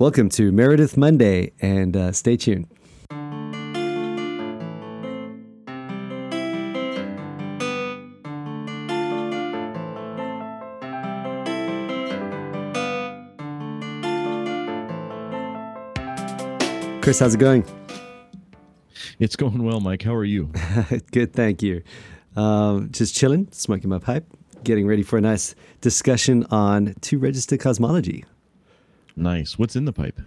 Welcome to Meredith Monday, and uh, stay tuned. Chris, how's it going? It's going well, Mike. How are you? Good, thank you. Um, just chilling, smoking my pipe, getting ready for a nice discussion on two register cosmology. Nice. What's in the pipe?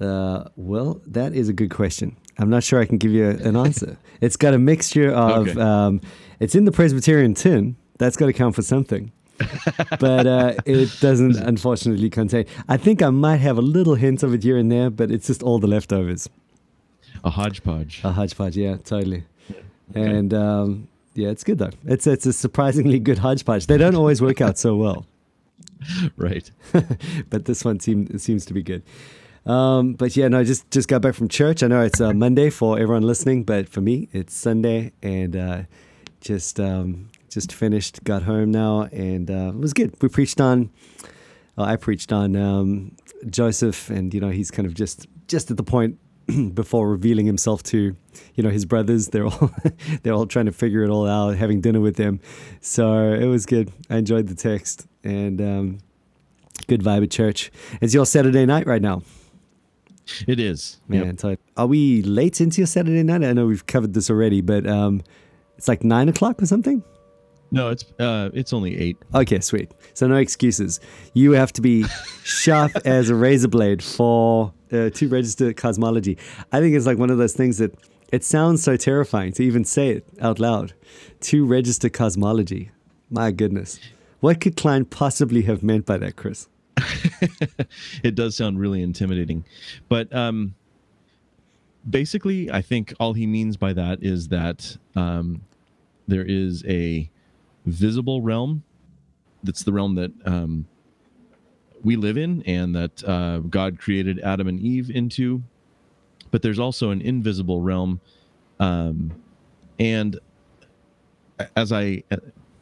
Uh, well, that is a good question. I'm not sure I can give you an answer. it's got a mixture of, Okay. um, it's in the Presbyterian tin. That's got to count for something. but uh, it doesn't unfortunately contain. I think I might have a little hint of it here and there, but it's just all the leftovers. A hodgepodge. A hodgepodge, yeah, totally. And um, yeah, it's good though. It's it's a surprisingly good hodgepodge. They don't always work out so well, right. but this one seems seems to be good. Um, but yeah, no, I just just got back from church. I know it's uh, Monday for everyone listening, but for me, it's Sunday, and uh, just um, just finished, got home now, and uh, it was good. We preached on. I preached on um, Joseph, and you know he's kind of just just at the point before revealing himself to you know his brothers. They're all they're all trying to figure it all out, having dinner with them. So it was good. I enjoyed the text and um, good vibe at church. It's your Saturday night right now. It is. Man, Yep. are we late into your Saturday night? I know we've covered this already, but um, it's like nine o'clock or something. No, it's uh, it's only eight. Okay, sweet. So no excuses. You have to be sharp as a razor blade for uh, two register cosmology. I think it's like one of those things that it sounds so terrifying to even say it out loud. Two register cosmology. My goodness. What could Kline possibly have meant by that, Chris? It does sound really intimidating, but um, basically, I think all he means by that is that um, there is a visible realm. That's the realm that um, we live in, and that uh, God created Adam and Eve into. But there's also an invisible realm, um, and as I uh,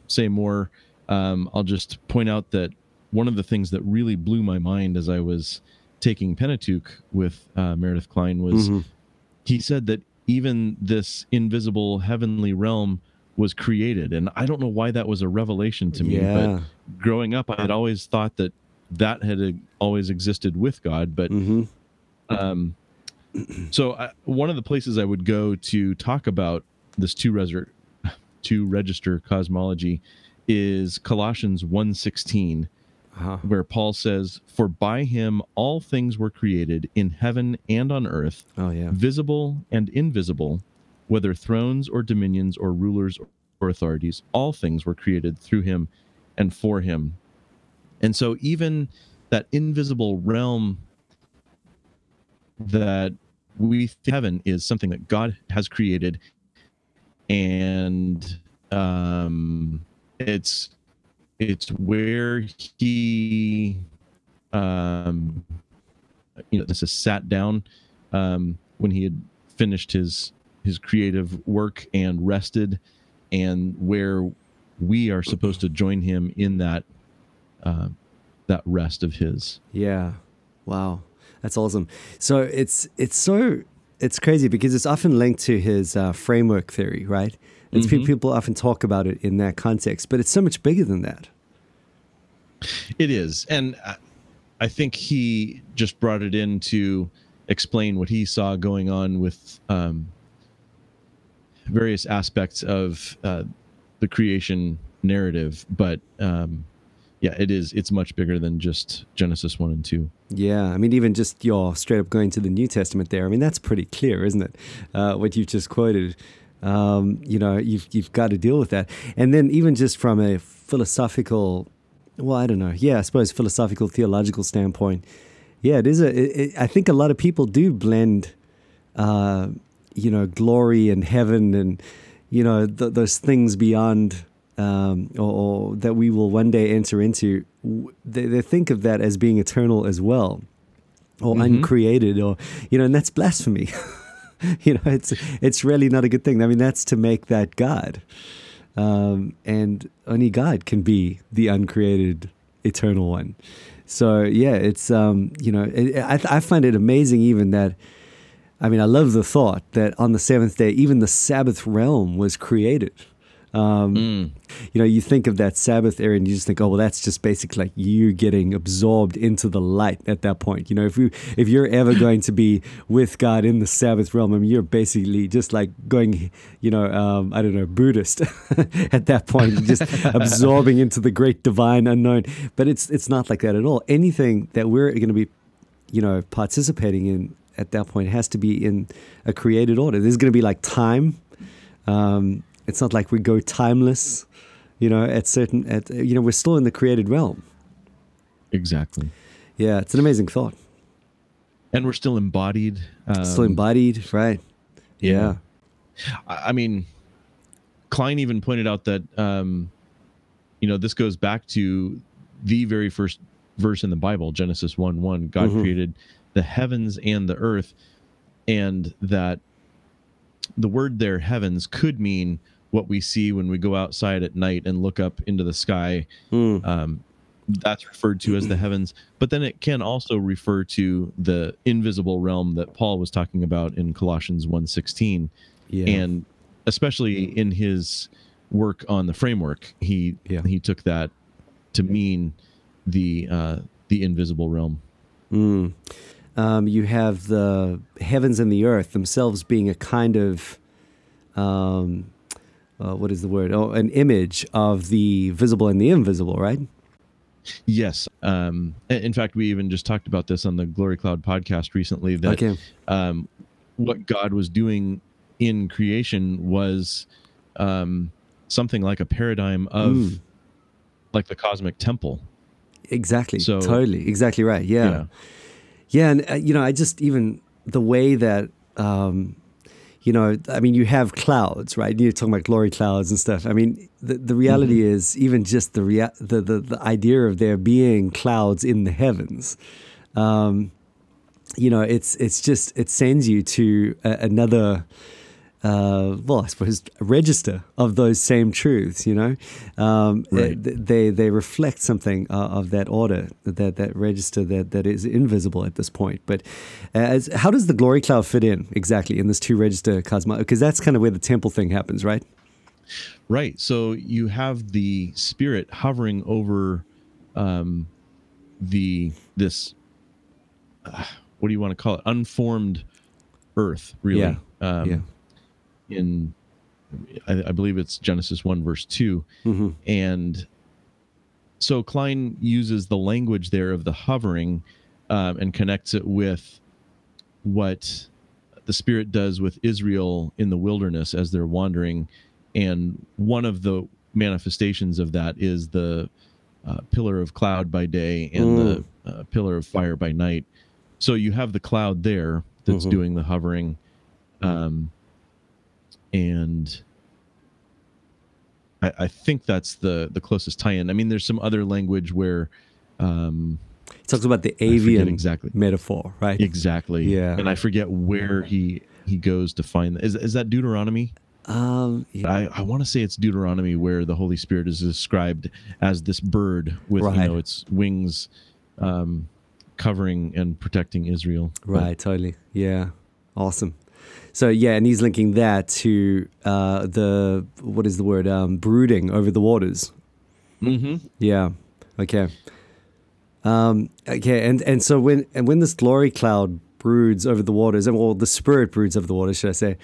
say more, um, I'll just point out that one of the things that really blew my mind as I was taking Pentateuch with uh, Meredith Kline was Mhm. he said that even this invisible heavenly realm was created, and I don't know why that was a revelation to me. Yeah. But growing up, I had always thought that that had always existed with God, but hmm um, so I, one of the places I would go to talk about this two reser- two register cosmology is Colossians 1:16 Uh-huh. where Paul says for by him all things were created in heaven and on earth Oh yeah. visible and invisible whether thrones or dominions or rulers or authorities all things were created through him and for him. And so even that invisible realm that we think heaven is something that god has created. And um it's it's where he um you know this is sat down um when he had finished his his creative work and rested and where we are supposed to join him in that uh, that rest of his Yeah. Wow. That's awesome. So it's it's so it's crazy because it's often linked to his uh, framework theory, right? It's Mhm. people often talk about it in that context, but it's so much bigger than that. It is, and I- I think he just brought it in to explain what he saw going on with um, various aspects of uh, the creation narrative. But um, yeah, it is. It's much bigger than just Genesis one and two. Yeah, I mean, even just your straight up going to the New Testament there. I mean, that's pretty clear, isn't it? Uh, what you've just quoted. Um, you know, you've you've got to deal with that, and then even just from a philosophical, well, I don't know. Yeah, I suppose philosophical theological standpoint. Yeah, it is a. It, it, I think a lot of people do blend, uh, you know, glory and heaven and you know th- those things beyond um, or, or that we will one day enter into, they, they think of that as being eternal as well, or Mhm. uncreated, or you know, and that's blasphemy. you know, it's it's really not a good thing. I mean, that's to make that God, um, and only God can be the uncreated, eternal one. So yeah, it's um, you know, it, I I find it amazing even that. I mean, I love the thought that on the seventh day, even the Sabbath realm was created. Um, Mm. You know, you think of that Sabbath area and you just think, oh, well, that's just basically like you getting absorbed into the light at that point. You know, if you if you're ever going to be with God in the Sabbath realm, I mean, you're basically just like going, you know, um, I don't know, Buddhist at that point, just absorbing into the great divine unknown. But it's it's not like that at all. Anything that we're going to be, you know, participating in at that point it has to be in a created order. There's going to be like time. Um, it's not like we go timeless, you know, at certain, at, you know, we're still in the created realm. Exactly. Yeah, it's an amazing thought. And we're still embodied. Um, still embodied, right? Yeah. I I mean, Kline even pointed out that, um, you know, this goes back to the very first verse in the Bible, Genesis 1 1. God Mhm. created the heavens and the earth, and that the word there, heavens, could mean what we see when we go outside at night and look up into the sky. Mm, Um, that's referred to as the heavens, but then it can also refer to the invisible realm that Paul was talking about in Colossians 1:16 yeah. and especially in his work on the framework he Yeah. he took that to mean the uh the invisible realm Mm. Um, you have the heavens and the earth themselves being a kind of, um, uh, what is the word? Oh, an image of the visible and the invisible, right? yes um in fact we even just talked about this on the glory cloud podcast recently that Okay. um what god was doing in creation was um something like a paradigm of Mm. like the cosmic temple Exactly. So- totally. Exactly right. Yeah. Yeah. Yeah, and uh, you know, I just even the way that um, you know, I mean, you have clouds, right? You're talking about glory clouds and stuff. I mean, the the reality is even just the, rea- the the the idea of there being clouds in the heavens. Um, you know, it's it's just it sends you to a, another. Uh, well, I suppose register of those same truths. You know, um, Right. they, they reflect something uh, of that order, that that register that that is invisible at this point. But as how does the glory cloud fit in exactly in this two register cosmos? Because that's kind of where the temple thing happens, right? Right. So you have the spirit hovering over um, the this uh, what do you want to call it? Unformed earth, really. Yeah. Um, yeah. In I, I believe it's Genesis one verse two, hmm and so Kline uses the language there of the hovering um, and connects it with what the Spirit does with Israel in the wilderness as they're wandering. And one of the manifestations of that is the uh, pillar of cloud by day and the uh, pillar of fire by night. So you have the cloud there that's Mhm. doing the hovering. Um, and I, I think that's the the closest tie-in. I mean, there's some other language where um, It talks about the avian exactly. metaphor, right? exactly, Yeah. and I forget where he he goes to find that. Is is that Deuteronomy? Um, yeah. I, I want to say it's Deuteronomy where the Holy Spirit is described as this bird with Right. you know its wings um, covering and protecting Israel. Right, totally. Yeah. Awesome. So yeah, and he's linking that to uh, the what is the word? Um, brooding over the waters. hmm Yeah. Okay. Um, okay, and and so when and when this glory cloud broods over the waters, and well, the spirit broods over the waters, should I say?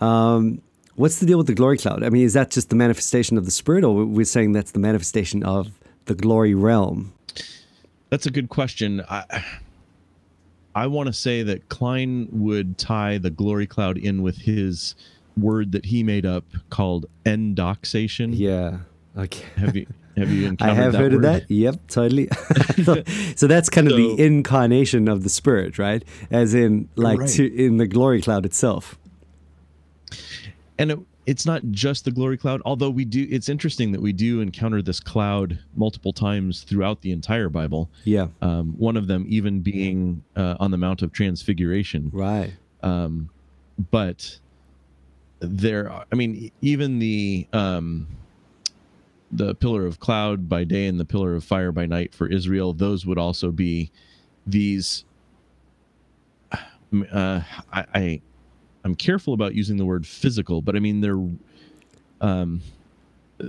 Um, what's the deal with the glory cloud? I mean, is that just the manifestation of the spirit, or we're saying that's the manifestation of the glory realm? That's a good question. I I want to say that Kline would tie the glory cloud in with his word that he made up called endoxation. Yeah. Okay. Have you have you encountered I have that heard of that. Yep, totally. so that's kind of the incarnation of the spirit, right? As in, like, Right. to, in the glory cloud itself. and it, it's not just the glory cloud although we do it's interesting that we do encounter this cloud multiple times throughout the entire bible Yeah. um, one of them even being uh, on the mount of transfiguration Right. um, but there are, i mean even the um, the pillar of cloud by day and the pillar of fire by night for Israel, those would also be these. Uh, I, I I'm careful about using the word physical, but I mean they're um,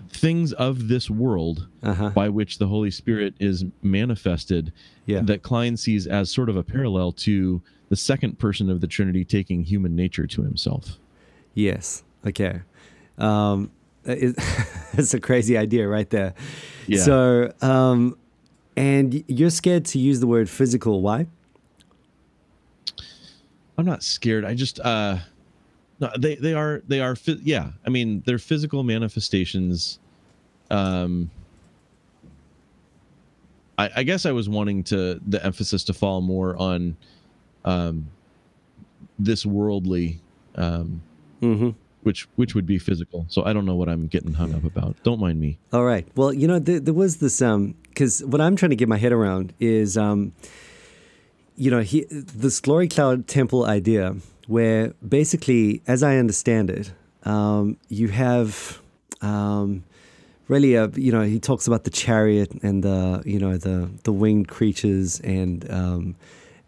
things of this world Uh-huh. by which the Holy Spirit is manifested Yeah. that Kline sees as sort of a parallel to the second person of the Trinity taking human nature to himself. Yes. Okay. Um, it, it's a crazy idea right there. Yeah. So, um, and you're scared to use the word physical. Why? I'm not scared. I just uh no, they they are they are yeah. I mean, they're physical manifestations. Um I, I guess I was wanting to the emphasis to fall more on um this worldly um Mm-hmm. which which would be physical. So I don't know what I'm getting hung up about. Don't mind me. All right. Well, you know, there, there was this um because what I'm trying to get my head around is um, you know, he this glory cloud temple idea where basically, as I understand it, um, you have um, really a you know he talks about the chariot and the you know the the winged creatures and um,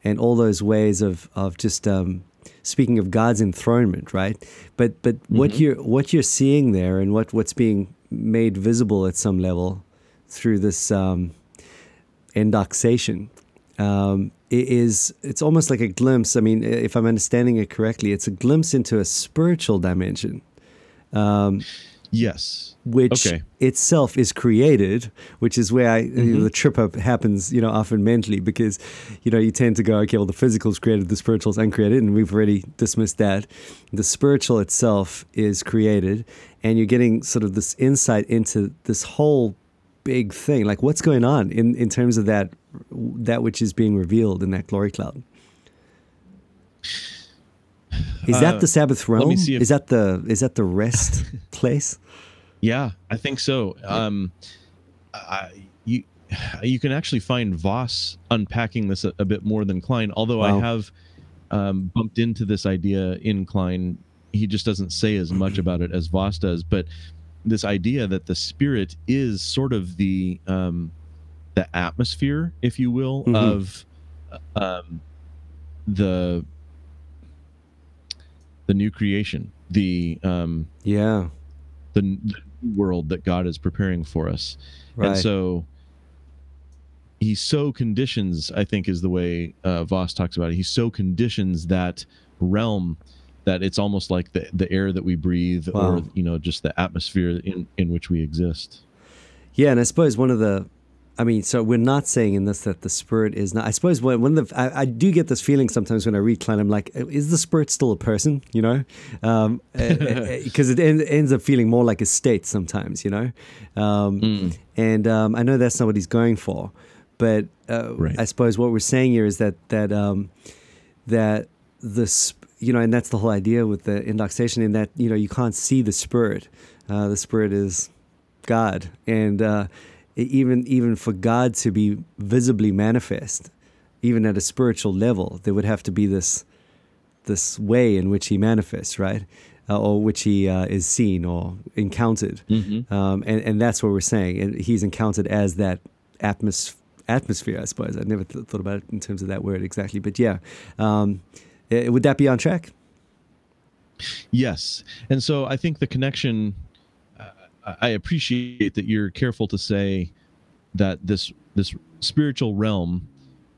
and all those ways of of just um, speaking of God's enthronement, right? But but what you're what you're seeing there and what what's being made visible at some level through this um, endoxation um, i- is it's almost like a glimpse. I mean, if I'm understanding it correctly, it's a glimpse into a spiritual dimension um, Yes. which Okay. itself is created, which is where I, mm-hmm. the trip up happens, you know, often mentally because, you know, you tend to go, okay, well, the physical's created, the spiritual's uncreated, and we've already dismissed that. The spiritual itself is created, and you're getting sort of this insight into this whole big thing, like what's going on in, in terms of that, that which is being revealed in that glory cloud. Is that Uh, the Sabbath realm? if- is that the is that the rest place? Yeah, I think so. Um, I, you you can actually find Vos unpacking this a, a bit more than Kline. Although Wow. I have um, bumped into this idea in Kline, he just doesn't say as much about it as Vos does. But this idea that the spirit is sort of the um, the atmosphere, if you will, Mhm. of um, the the new creation, the um, Yeah. the, the world that God is preparing for us. Right. And so he so conditions, I think is the way uh, Vos talks about it. He so conditions that realm that it's almost like the, the air that we breathe Wow. or, you know, just the atmosphere in, in which we exist. Yeah, and I suppose one of the, I mean, so we're not saying in this that the spirit is not. I suppose one of the, I, I do get this feeling sometimes when I read Kline. I'm like, is the spirit still a person? You know, because it en- ends up feeling more like a state sometimes. You know, um, and um, I know that's not what he's going for, but uh, Right. I suppose what we're saying here is that that um, that the sp- you know, and that's the whole idea with the endoxation in that you know you can't see the spirit. Uh, the spirit is God, and uh, even even for God to be visibly manifest, even at a spiritual level, there would have to be this this way in which He manifests, right, uh, or which He uh, is seen or encountered, Mhm. um, and and that's what we're saying. And He's encountered as that atmos- atmosphere, I suppose. I never th- thought about it in terms of that word exactly, but yeah, um, eh, would that be on track? Yes. And so I think the connection, I appreciate that you're careful to say that this, this spiritual realm,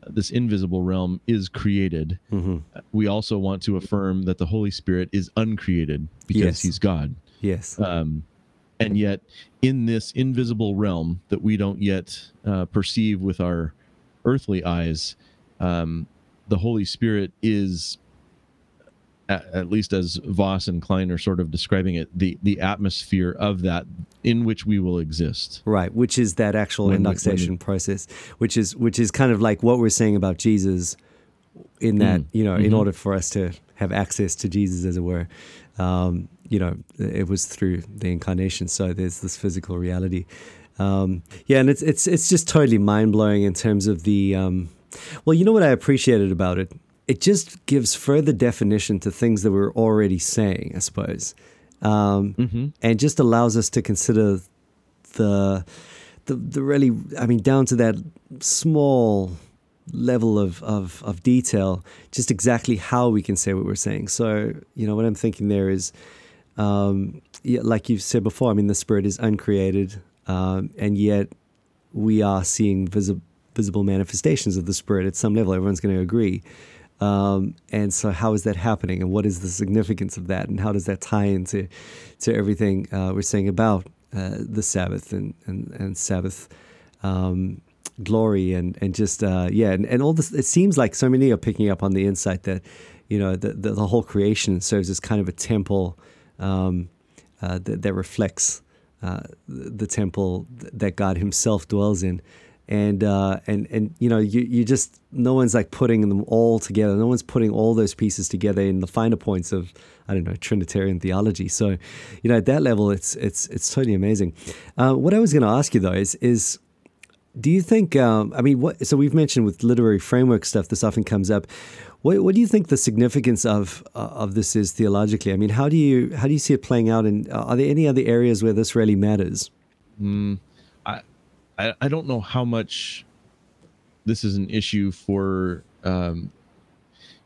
this invisible realm is created. hmm we also want to affirm that the Holy Spirit is uncreated because Yes. he's God. Yes. Um, and yet, in this invisible realm that we don't yet uh, perceive with our earthly eyes, um, the Holy Spirit is, at, at least as Vos and Kline are sort of describing it, the the atmosphere of that in which we will exist. Right, which is that actual When- endoxation process, which is which is kind of like what we're saying about Jesus, in that Mm, you know, in mhm. order for us to have access to Jesus, as it were, um, you know, it was through the incarnation. So there's this physical reality. Um, yeah, and it's it's it's just totally mind blowing in terms of the. Um, well, you know what I appreciated about it? It just gives further definition to things that we're already saying, I suppose, um, Mm-hmm. and just allows us to consider the the the really I mean down to that small level of, of, of detail, just exactly how we can say what we're saying. So, you know, what I'm thinking there is, um, yeah, like you've said before, I mean, the spirit is uncreated, um, and yet we are seeing visi- visible manifestations of the spirit at some level. Everyone's going to agree. Um, and so, how is that happening, and what is the significance of that, and how does that tie into to everything uh, we're saying about uh, the Sabbath and and, and Sabbath um, glory and and just uh, yeah, and, and all this. It seems like so many are picking up on the insight that you know the the, the whole creation serves as kind of a temple um, uh, that, that reflects uh, the temple that God Himself dwells in and uh, and and you know you you just no one's like putting them all together. No one's putting all those pieces together in the finer points of I don't know Trinitarian theology. So, you know, at that level, it's it's it's totally amazing. Uh, what I was going to ask you though is is do you think? Um, I mean, what? So we've mentioned with literary framework stuff, this often comes up. What, what do you think the significance of uh, of this is theologically? I mean, how do you how do you see it playing out? And are there any other areas where this really matters? Mm, I I don't know how much this is an issue for um,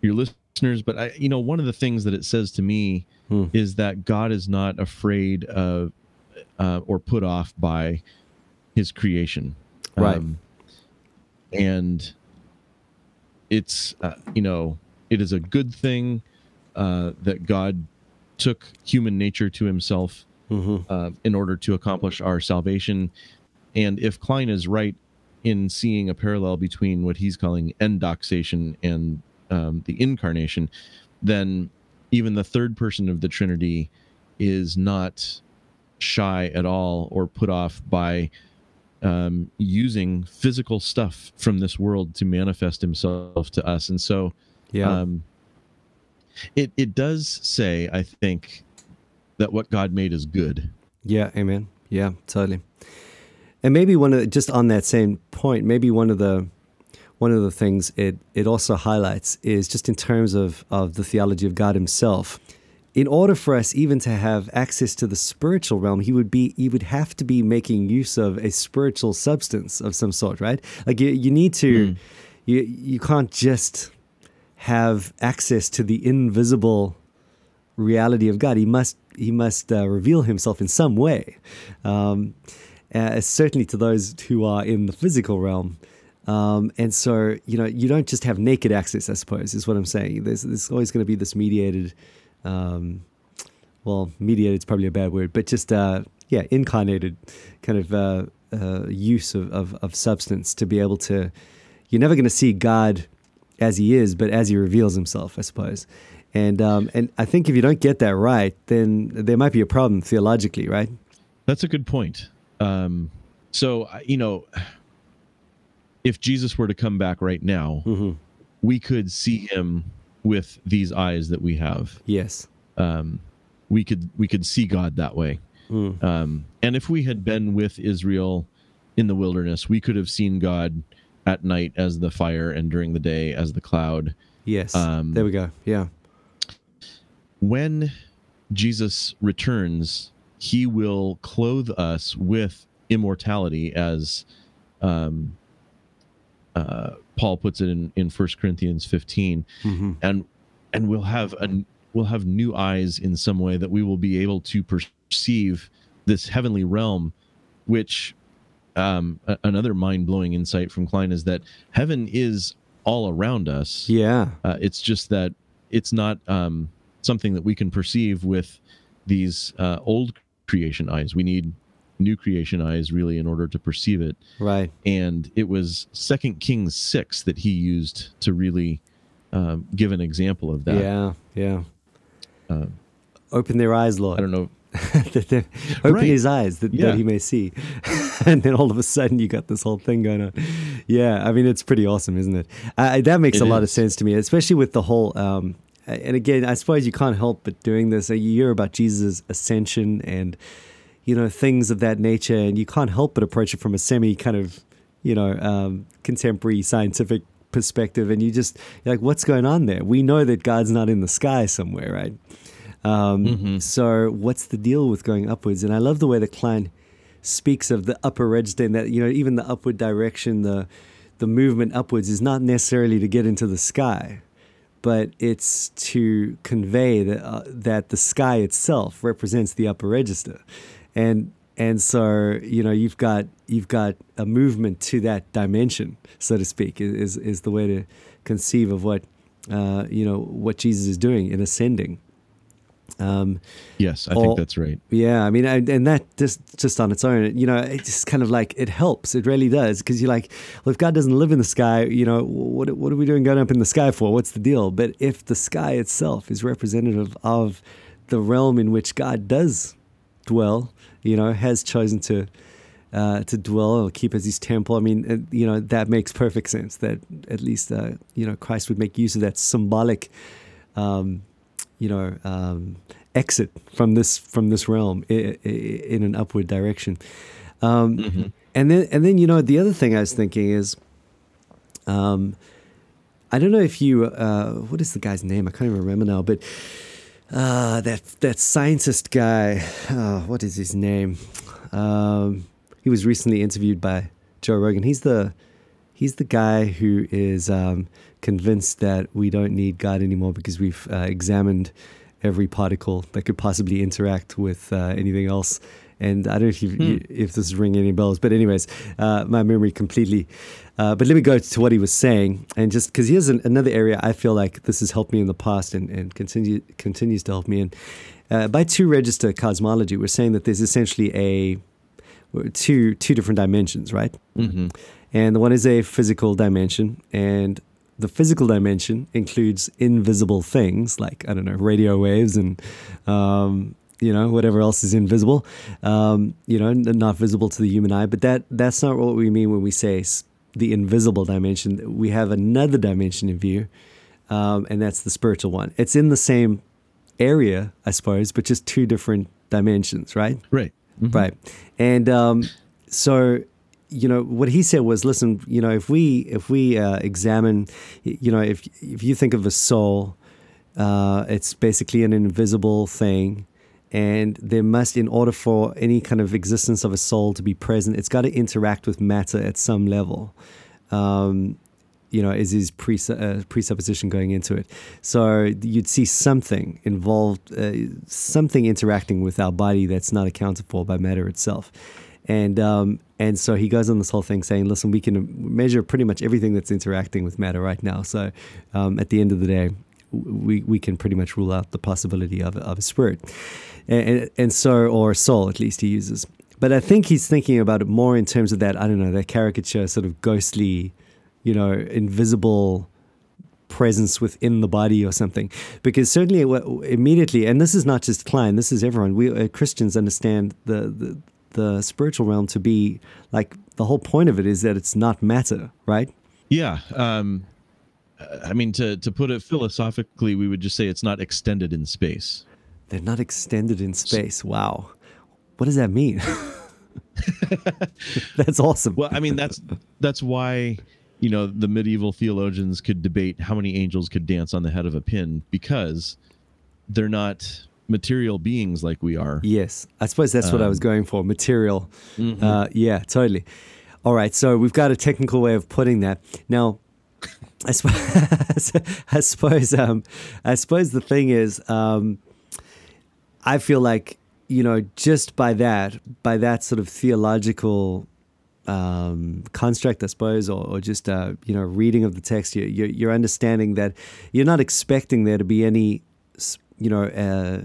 your listeners, but I, you know, one of the things that it says to me Hmm. is that God is not afraid of uh, or put off by His creation, Right. and it's uh, you know it is a good thing uh, that God took human nature to Himself hmm uh, in order to accomplish our salvation. And if Kline is right in seeing a parallel between what he's calling endoxation and um, the incarnation, then even the third person of the Trinity is not shy at all or put off by um, using physical stuff from this world to manifest himself to us. And so Yeah. um, it, it does say, I think, that what God made is good. Yeah, amen. Yeah, totally. And maybe one of the, just on that same point, maybe one of the one of the things it it also highlights is just in terms of of the theology of God Himself. In order for us even to have access to the spiritual realm, he would be he would have to be making use of a spiritual substance of some sort, right? Like you, you need to you you can't just have access to the invisible reality of God. He must he must uh, reveal himself in some way, um, uh, certainly to those who are in the physical realm. Um, and so you know you don't just have naked access. I suppose is what I'm saying. There's there's always going to be this mediated. Um, well, mediated is probably a bad word, but just uh, yeah, incarnated kind of uh, uh, use of, of of substance to be able to. You're never going to see God as he is, but as he reveals himself, I suppose. And um, and I think if you don't get that right, then there might be a problem theologically, right? That's a good point. Um, so, you know, if Jesus were to come back right now, Mm-hmm. we could see him with these eyes that we have. Yes. Um, we could we could see God that way. Mm. Um, and if we had been with Israel in the wilderness, we could have seen God at night as the fire and during the day as the cloud. Yes. Um, there we go. Yeah. when Jesus returns, he will clothe us with immortality, as um, uh, Paul puts it in in First Corinthians fifteen, hmm and and we'll have a we'll have new eyes in some way that we will be able to perceive this heavenly realm, which um, a- another mind blowing insight from Kline is that heaven is all around us. Yeah. Uh, it's just that it's not um, something that we can perceive with these uh, old creation eyes. We need new creation eyes really in order to perceive it. Right. And it was Second Kings six that he used to really um, give an example of that. Yeah. Yeah. Uh, Open their eyes, Lord. I don't know. Open Right. his eyes that, Yeah. that he may see. and then all of a sudden you got this whole thing going on. Yeah, I mean, it's pretty awesome, isn't it? Uh, that makes It a lot of sense to me, especially with the whole. Um, and again, I suppose you can't help but doing this. You hear about Jesus' ascension and, you know, things of that nature, and you can't help but approach it from a semi kind of, you know, um, contemporary scientific perspective. And you just, you're like, what's going on there? We know that God's not in the sky somewhere, right? Um, Mhm. So what's the deal with going upwards? And I love the way that Kline speaks of the upper register and that you know even the upward direction, the the movement upwards is not necessarily to get into the sky, but it's to convey that uh, that the sky itself represents the upper register, and and so you know you've got you've got a movement to that dimension, so to speak, is is the way to conceive of what uh, you know what Jesus is doing in ascending. Um, yes, I or, think that's right. Yeah, I mean, I, and that just just on its own, you know, it just kind of like it helps. It really does because you're like, well, if God doesn't live in the sky, you know, what what are we doing going up in the sky for? What's the deal? But if the sky itself is representative of the realm in which God does dwell, you know, has chosen to. Uh, to dwell or keep as his temple. I mean, uh, you know, that makes perfect sense. That at least, uh, you know, Christ would make use of that symbolic um, you know, um, exit from this from this realm in, in an upward direction. Um, mm-hmm. And then and then you know the other thing I was thinking is, um, I don't know if you uh, what is the guy's name? I can't even remember now, but. Uh, that that scientist guy, uh, what is his name? Um, he was recently interviewed by Joe Rogan. He's the he's the guy who is um, convinced that we don't need God anymore because we've uh, examined every particle that could possibly interact with uh, anything else. And I don't know if, hmm. you, if this is ringing any bells, but anyways, uh, my memory completely. Uh, but let me go to what he was saying, and just because here's an, another area I feel like this has helped me in the past and, and continue, continues to help me in. Uh, by two register cosmology, we're saying that there's essentially a two two different dimensions, right? Mm-hmm. And the one is a physical dimension, and the physical dimension includes invisible things like I don't know radio waves and um, you know whatever else is invisible, um, you know, not visible to the human eye. But that that's not what we mean when we say the invisible dimension. We have another dimension in view, um, and that's the spiritual one. It's in the same area, I suppose, but just two different dimensions, right? Right. Mm-hmm. Right. And um, so you know what he said was listen you know if we if we uh, examine you know if if you think of a soul uh, it's basically an invisible thing and there must in order for any kind of existence of a soul to be present it's got to interact with matter at some level. Um, you know is his uh, presupposition going into it. So you'd see something involved uh, something interacting with our body that's not accounted for by matter itself and um, and so he goes on this whole thing saying, listen, we can measure pretty much everything that's interacting with matter right now. So um, at the end of the day, we, we can pretty much rule out the possibility of, of a spirit. And, and, so, or soul, at least he uses. But I think he's thinking about it more in terms of that, I don't know, that caricature, sort of ghostly, you know, invisible presence within the body or something. Because certainly, immediately, and this is not just Kline, this is everyone. We uh, Christians understand the, the the spiritual realm to be like the whole point of it is that it's not matter, right? Yeah. Um, I mean, to to put it philosophically, we would just say it's not extended in space. They're not extended in space. Wow, what does that mean? that's awesome. Well, I mean, that's that's why you know the medieval theologians could debate how many angels could dance on the head of a pin because they're not material beings like we are. Yes, I suppose that's um, what I was um, going for. Material. Mm-hmm. Uh, yeah, totally. All right, so we've got a technical way of putting that. Now, I suppose, I suppose, um, I suppose the thing is, um, I feel like you know, just by that, by that sort of theological um, construct, I suppose, or, or just uh, you know, reading of the text, you, you're, you're understanding that you're not expecting there to be any you know, uh,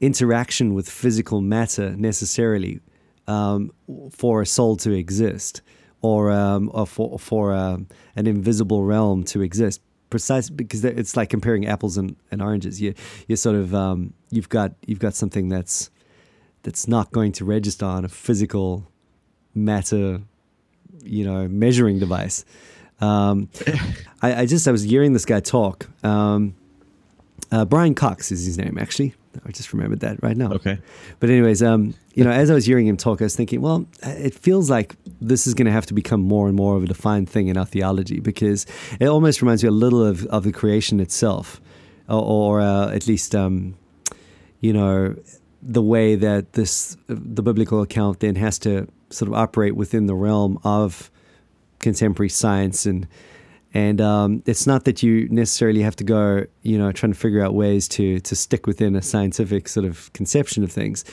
interaction with physical matter necessarily um, for a soul to exist or, um, or for, for um, an invisible realm to exist. Precisely because it's like comparing apples and, and oranges. You you sort of um, you've got you've got something that's that's not going to register on a physical matter, you know, measuring device. Um, I, I, just I was hearing this guy talk, um, uh, Brian Cox is his name, actually. I just remembered that right now. Okay. But anyways, um, you know, as I was hearing him talk, I was thinking, well, it feels like this is going to have to become more and more of a defined thing in our theology because it almost reminds me a little of, of the creation itself, or, or uh, at least, um, you know, the way that this the biblical account then has to sort of operate within the realm of contemporary science and and um, it's not that you necessarily have to go, you know, trying to figure out ways to to stick within a scientific sort of conception of things,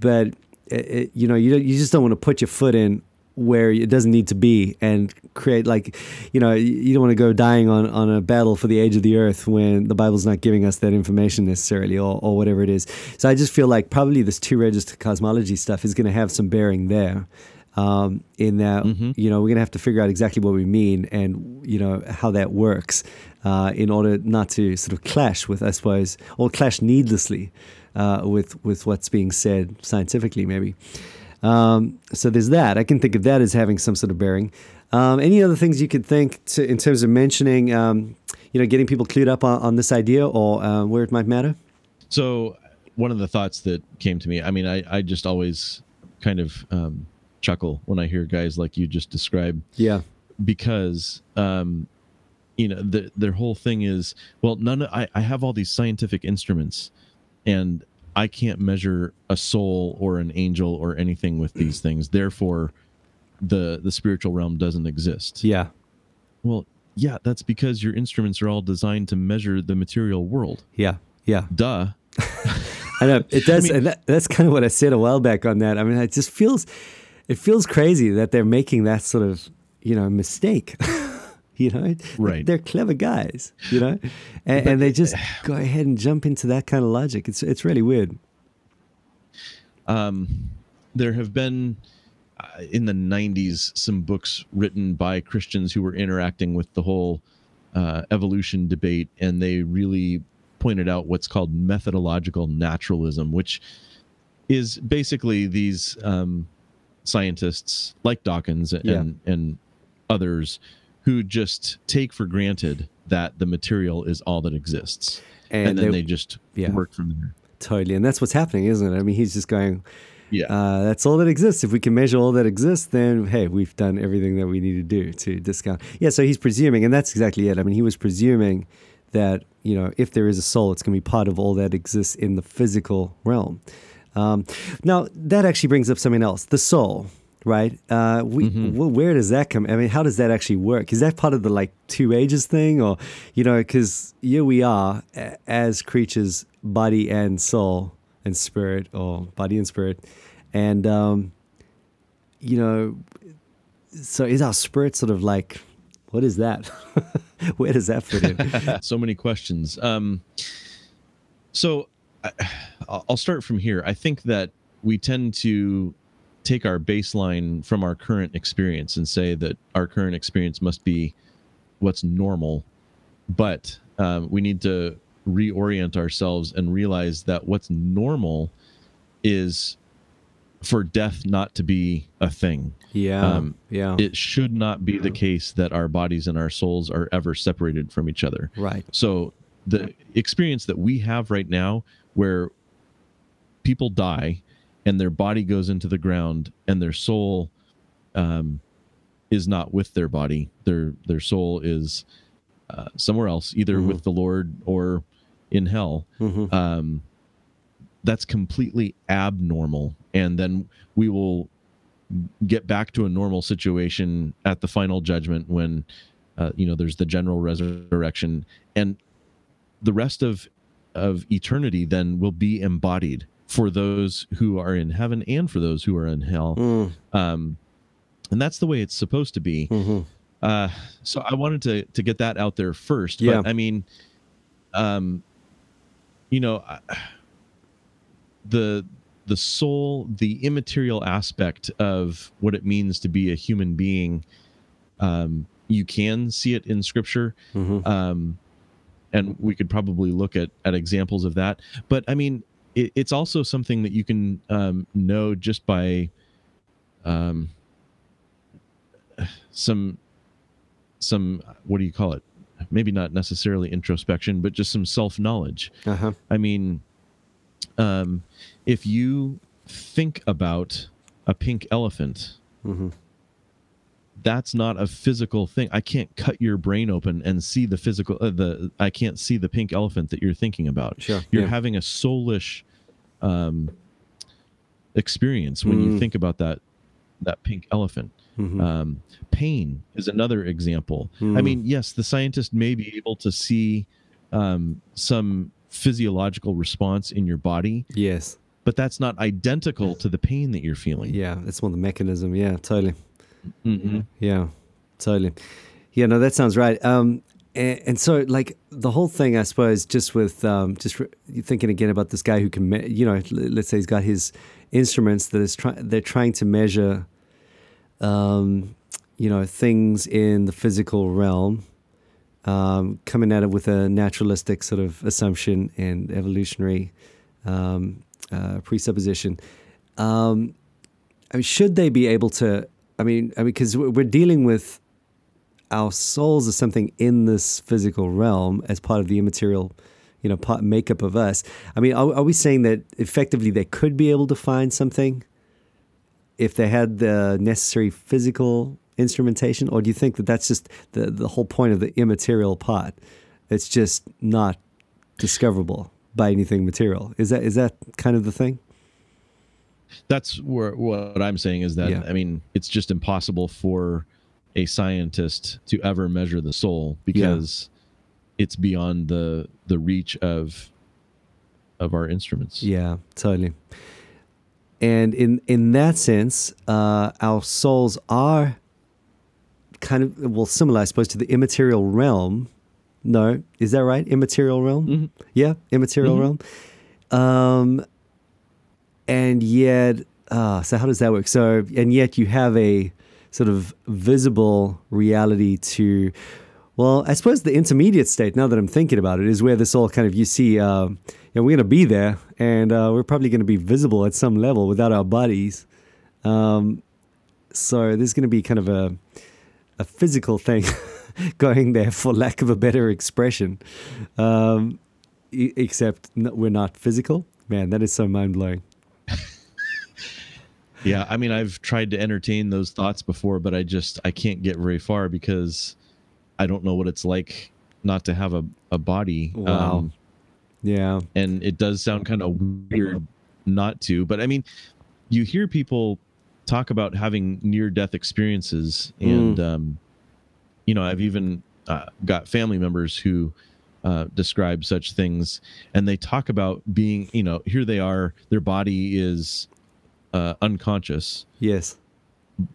but it, you know, you you just don't want to put your foot in where it doesn't need to be and create like you know you don't want to go dying on, on a battle for the age of the earth when the bible's not giving us that information necessarily or, or whatever it is. So i just feel like probably this two register cosmology stuff is going to have some bearing there um, in that mm-hmm. you know we're going to have to figure out exactly what we mean and you know how that works uh, in order not to sort of clash with i suppose or clash needlessly uh, with with what's being said scientifically maybe um, so there's that. I can think of that as having some sort of bearing. Um, any other things you could think to, in terms of mentioning, um, you know, getting people clued up on, on this idea or uh, where it might matter? So one of the thoughts that came to me, I mean, I, I just always kind of um, chuckle when I hear guys like you just describe. Yeah. Because, um, you know, the, their whole thing is, well, none of, I, I have all these scientific instruments and I can't measure a soul or an angel or anything with these things. Therefore, the the spiritual realm doesn't exist. Yeah. Well, yeah, that's because your instruments are all designed to measure the material world. Yeah. Yeah. Duh. I know it does, I mean, and that, that's kind of what I said a while back on that. I mean, it just feels, it feels crazy that they're making that sort of you know mistake. you know? Right. They're clever guys you know? And, and, they just go ahead and jump into that kind of logic. It's it's really weird. Um there have been uh, in the 90s some books written by christians who were interacting with the whole uh, evolution debate and they really pointed out what's called methodological naturalism which is basically these um, scientists like dawkins and, yeah. and others who just take for granted that the material is all that exists, and, and then they, they just yeah, work from there. Totally, and that's what's happening, isn't it? I mean, he's just going. Yeah, uh, that's all that exists. If we can measure all that exists, then hey, we've done everything that we need to do to discount. Yeah, so he's presuming, and that's exactly it. I mean, he was presuming that you know if there is a soul, it's going to be part of all that exists in the physical realm. Um, now that actually brings up something else: the soul right? Uh, we, mm-hmm. w- where does that come? I mean, how does that actually work? Is that part of the like two ages thing, or you know, because here we are as creatures, body and soul and spirit, or body and spirit, and um, you know, so is our spirit sort of like, what is that? where does that fit in? so many questions. Um, so I, I'll start from here. I think that we tend to take our baseline from our current experience and say that our current experience must be what's normal but um, we need to reorient ourselves and realize that what's normal is for death not to be a thing. Yeah. Um, yeah. It should not be the case that our bodies and our souls are ever separated from each other. Right. So the experience that we have right now where people die and their body goes into the ground and their soul um, is not with their body their their soul is uh, somewhere else either mm-hmm. with the lord or in hell mm-hmm. um, that's completely abnormal and then we will get back to a normal situation at the final judgment when uh, you know there's the general resurrection and the rest of of eternity then will be embodied for those who are in heaven and for those who are in hell. Mm. Um, and that's the way it's supposed to be. Mm-hmm. Uh, so I wanted to to get that out there first. Yeah. But I mean, um, you know, the the soul, the immaterial aspect of what it means to be a human being, um, you can see it in Scripture. Mm-hmm. Um, and we could probably look at at examples of that. But I mean, it, it's also something that you can um, know just by um, some some what do you call it? Maybe not necessarily introspection, but just some self knowledge. Uh-huh. I mean, um, if you think about a pink elephant, mm-hmm that's not a physical thing. I can't cut your brain open and see the physical uh, the I can't see the pink elephant that you're thinking about. Sure. You're yeah. having a soulish um experience when mm. you think about that that pink elephant. Mhm. Um, pain is another example. I Mm. mean, yes, the scientist may be able to see um, some physiological response in your body, yes. but that's not identical to the pain that you're feeling. Yeah, that's more the mechanism. Yeah, totally. Mhm. Yeah, totally. Yeah, no, that sounds right. Um, and, and so, like the whole thing, I suppose, just with um, just re- thinking again about this guy who can, me- you know, let's say he's got his instruments that is trying, they're trying to measure, um, you know, things in the physical realm, um, coming at it with a naturalistic sort of assumption and evolutionary um, uh, presupposition. Um, I mean, should they be able to? I mean, I mean, because we're dealing with our souls as something in this physical realm as part of the immaterial, you know, part, makeup of us. I mean, are, are we saying that effectively they could be able to find something if they had the necessary physical instrumentation, or do you think that that's just the the whole point of the immaterial part? It's just not discoverable by anything material. Is that is that kind of the thing? That's where what I'm saying is that Yeah. I mean, it's just impossible for a scientist to ever measure the soul because it's beyond the the reach of of our instruments. Yeah, totally. And in in that sense, uh, our souls are kind of well similar, I suppose, to the immaterial realm. No, is that right? Immaterial realm. Mhm. Yeah, immaterial realm. Um, and yet, uh, so how does that work? So, and yet you have a sort of visible reality to, well, I suppose the intermediate state, now that I'm thinking about it, is where this all kind of, you see, uh, you know, we're going to be there and uh, we're probably going to be visible at some level without our bodies. Um, so there's going to be kind of a, a physical thing going there, for lack of a better expression. Um, except we're not physical. Man, that is so mind blowing. Yeah, I mean, I've tried to entertain those thoughts before, but I just I can't get very far because I don't know what it's like not to have a, a body. Um, Wow. Yeah. and it does sound kind of weird not to, but I mean, you hear people talk about having near death experiences, and um, you know, I've even uh, got family members who uh, describe such things, and they talk about being, you know, here they are, their body is uh, unconscious, Yes.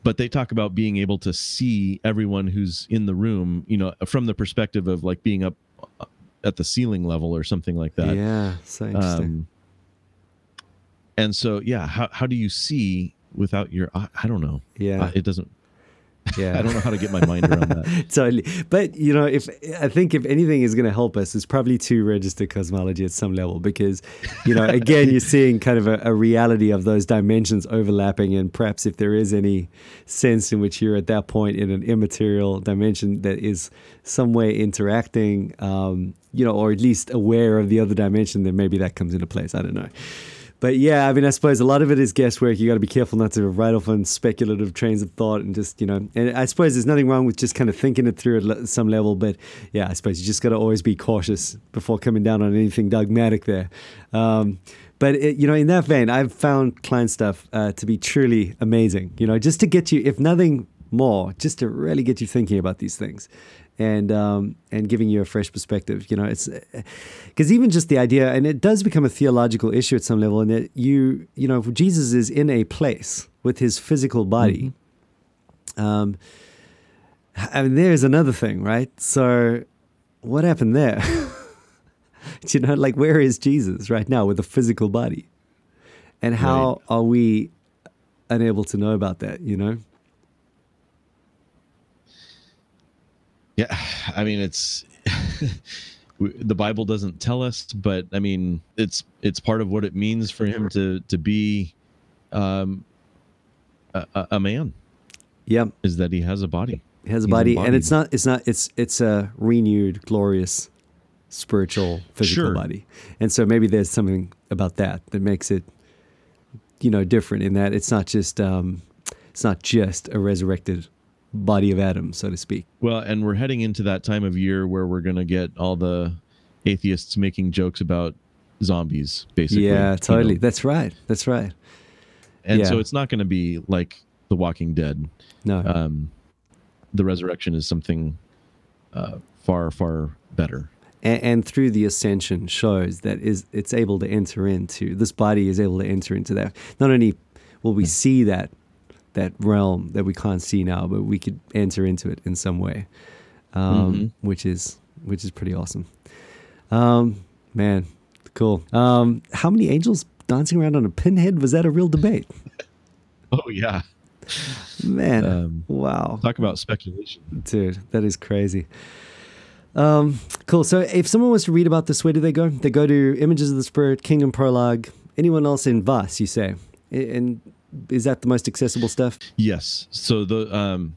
but they talk about being able to see everyone who's in the room, you know, from the perspective of like being up uh, at the ceiling level or something like that. yeah. So interesting. Um, and so, yeah, how, how do you see without your? I, I don't know. yeah. Uh, it doesn't. Yeah. I don't know how to get my mind around that. totally. But you know, if I think if anything is going to help us, it's probably two register cosmology at some level because, you know, again, you're seeing kind of a, a reality of those dimensions overlapping, and perhaps if there is any sense in which you're at that point in an immaterial dimension that is some way interacting, um, you know, or at least aware of the other dimension, then maybe that comes into place. I don't know. But yeah, I mean, I suppose a lot of it is guesswork. You got to be careful not to ride off on speculative trains of thought and just, you know, and I suppose there's nothing wrong with just kind of thinking it through at some level. But yeah, I suppose you just got to always be cautious before coming down on anything dogmatic there. Um, but it, you know, in that vein, I've found Kline stuff uh, to be truly amazing. You know, just to get you, if nothing more, just to really get you thinking about these things, and um, and giving you a fresh perspective. You know, it's because even just the idea, and it does become a theological issue at some level, and that you, you know, Jesus is in a place with his physical body. Um, I mean, there's another thing, right? So, what happened there? Do you know, like, where is Jesus right now with a physical body? And how are we unable to know about that, you know? Yeah, I mean, it's the Bible doesn't tell us, but I mean, it's it's part of what it means for him to to be um, a, a- man Yeah, is that he has a body. It has a He's body, and it's not. It's not. It's it's a renewed, glorious, spiritual, physical Sure. body, and so maybe there's something about that that makes it, you know, different in that it's not just um, it's not just a resurrected body of Adam, so to speak. Well, and we're heading into that time of year where we're going to get all the atheists making jokes about zombies, basically. you yeah, know? totally. That's right. That's right. And so it's not going to be like The Walking Dead. No. Um, the resurrection is something uh, far, far better. and, and through the ascension shows that is it's able to enter into this body is able to enter into that not only will we see that that realm that we can't see now but we could enter into it in some way um, Mhm. which is which is pretty awesome um, man cool um, how many angels dancing around on a pinhead was that a real debate Oh yeah. man Um, wow Talk about speculation. Dude, that is crazy. Um, cool. So, if someone wants to read about this, where do they go? They go to Images of the Spirit, Kingdom Prologue. Anyone else in Vos, you say? And is that the most accessible stuff? Yes. So the um,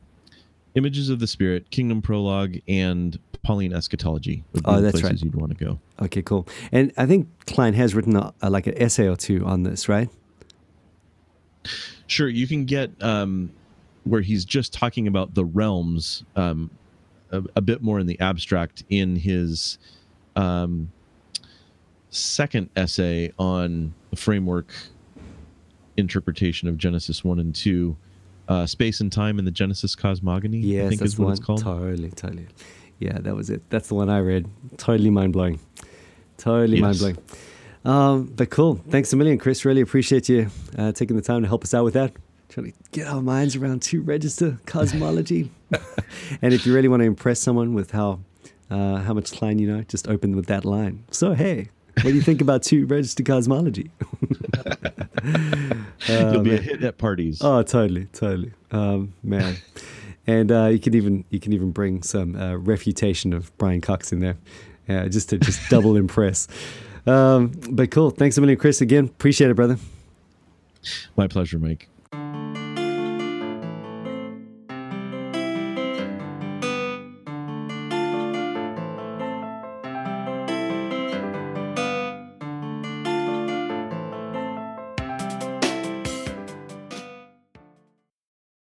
images of the spirit, Kingdom Prologue, and Pauline Eschatology would be Oh, the that's places right. you'd want to go. Okay, cool. And I think Kline has written a, a, like an essay or two on this, right? Sure, you can get um, where he's just talking about the realms um, a, a bit more in the abstract in his um, second essay on the framework interpretation of Genesis 1 and 2. Uh, space and time in the Genesis cosmogony. I think that's is what one. it's called. Totally, totally. Yeah, that was it. That's the one I read. Totally mind blowing. Totally Yes. mind blowing. Um, but cool. Thanks a million, Chris. Really appreciate you uh, taking the time to help us out with that. Trying to get our minds around two register cosmology. and if you really want to impress someone with how uh, how much Kline you know, just open with that line. So hey, what do you think about two register cosmology? You'll be a hit at parties. Oh, totally, totally, um, man. And uh, you can even you can even bring some uh, refutation of Brian Cox in there, uh, just to just double impress. Um, but cool, thanks a million, Chris. Again, appreciate it, brother. My pleasure, Mike.